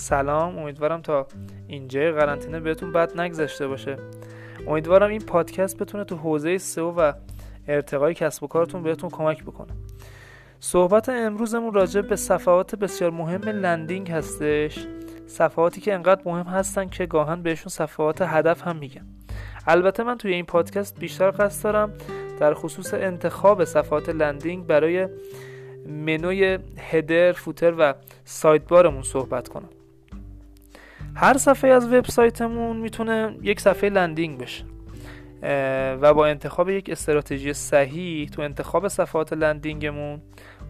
سلام امیدوارم تا اینجای قرنطینه بهتون بد نگذشته باشه. امیدوارم این پادکست بتونه تو حوزه سئو و ارتقای کسب و کارتون بهتون کمک بکنه. صحبت امروزمون راجع به صفحات بسیار مهم landing هستش. صفحاتی که انقدر مهم هستن که گاهاً بهشون صفحات هدف هم میگن. البته من توی این پادکست بیشتر قصد دارم در خصوص انتخاب صفحات landing برای منوی header، footer و سایت صحبت کنم. هر صفحه از وبسایتمون می‌تونه یک صفحه landing بشه. و با انتخاب یک استراتژی صحیح تو انتخاب صفحات landing مون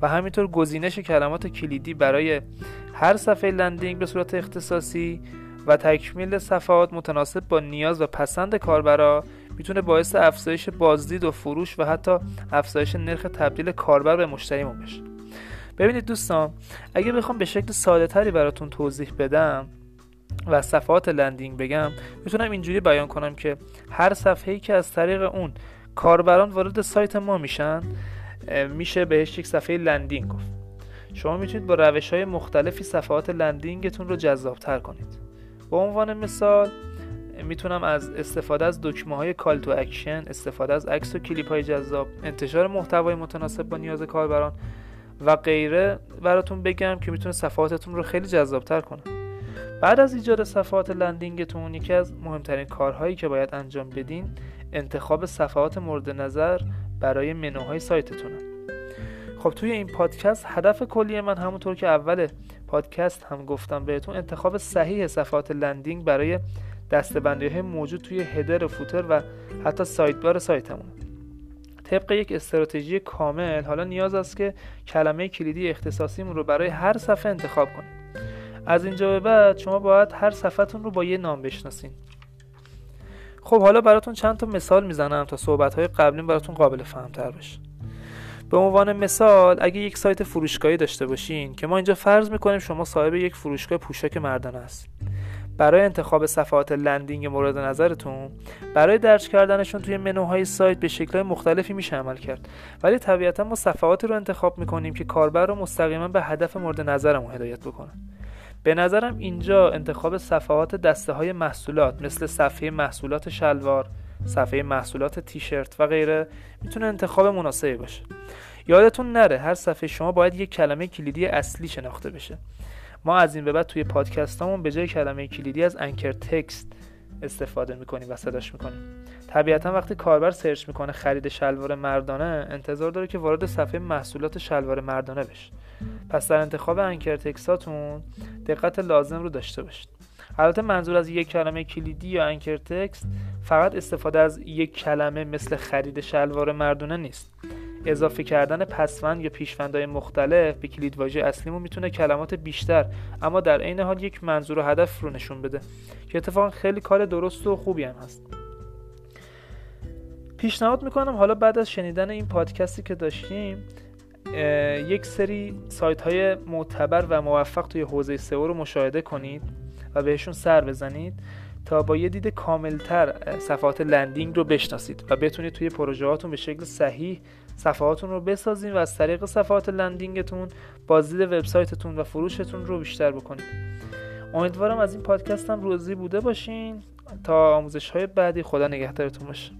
و همینطور گزینش کلمات کلیدی برای هر صفحه landing به صورت اختصاصی و تکمیل صفحات متناسب با نیاز و پسند کاربرا می‌تونه باعث افزایش بازدید و فروش و حتی افزایش نرخ تبدیل کاربر به مشتریمون بشه. ببینید دوستان اگه بخوام به شکل ساده تری براتون توضیح بدم و صفحات landing بگم می‌تونم اینجوری بیان کنم که هر صفحه‌ای که از طریق اون کاربران وارد سایت ما میشن میشه بهش یک صفحه landing گفت. شما می‌تونید با روش های مختلفی صفحات landing تون رو جذابتر کنید. به عنوان مثال می‌تونم از استفاده از دکمه های call to action استفاده از عکس و کلیپ های جذاب انتشار محتوای متناسب با نیاز کاربران و غیره براتون بگم که می‌تونه صفحاتتون رو خیلی جذابتر کنه. بعد از ایجاد صفحات landing تون یکی از مهمترین کارهایی که باید انجام بدین انتخاب صفحات مورد نظر برای منوهای سایتتونه. خب توی این پادکست هدف کلی من همونطور که اول پادکست هم گفتم بهتون انتخاب صحیح صفحات landing برای دسته‌بندی های موجود توی header footer و حتی sidebar طبق یک استراتژی کامل حالا نیاز است که کلمه کلیدی اختصاصیمون رو برای هر صفحه انتخاب کنیم. از اینجا به بعد شما باید هر صفحتون رو با یه نام بشناسین. خب حالا براتون چند تا مثال می‌زنم تا صحبت های قبلیم براتون قابل فهمتر بشه. به عنوان مثال اگه یک سایت فروشگاهی داشته باشین که ما اینجا فرض می‌کنیم شما صاحب یک فروشگاه پوشاک مردانه است. برای انتخاب صفحات لندینگ مورد نظرتون برای درج کردنشون توی منوهای سایت به شکلهای مختلفی میشه عمل کرد. ولی طبیعتا ما صفحاتی رو انتخاب می‌کنیم که کاربر رو مستقیما به هدف مورد نظرمون هدایت بکنه به نظرم اینجا انتخاب صفحات دسته های محصولات مثل صفحه محصولات شلوار صفحه محصولات تیشرت و غیره می‌تونه انتخاب مناسبی باشه. یادتون نره هر صفحه شما باید یک کلمه کلیدی اصلی شناخته بشه. ما از این به بعد توی پادکستامون به جای کلمه کلیدی از انکر تکست استفاده می‌کنیم و صداش می‌کنیم. طبیعتا وقتی کاربر سرچ می‌کنه خرید شلوار مردانه انتظار داره که وارد صفحه محصولات شلوار مردانه بشه. پس در انتخاب انکر تکستاتون دقت لازم رو داشته باشید. البته منظور از یک کلمه کلیدی یا انکر تکست فقط استفاده از یک کلمه مثل خرید شلوار مردانه نیست. اضافه کردن پسوند یا پیشوندهای مختلف به کلید واژه اصلیمون می‌تونه کلمات بیشتر اما در عین حال یک منظور و هدف رو نشون بده که اتفاقا خیلی کار درست و خوبی هم هست. پیشنهاد می‌کنم حالا بعد از شنیدن این پادکستی که داشتیم یک سری سایت های معتبر و موفق توی حوزه سئو رو مشاهده کنید و بهشون سر بزنید. تا با یه دید کاملتر صفحات landing رو بشناسید و بتونید توی پروژه به شکل صحیح صفحاتتون رو بسازین و از طریق صفحات landing تون بازدید وبسایتتون و فروشتون رو بیشتر بکنید. امیدوارم از این پادکست هم روزی بوده باشین. تا آموزش های بعدی خدا نگهدارتون باشه.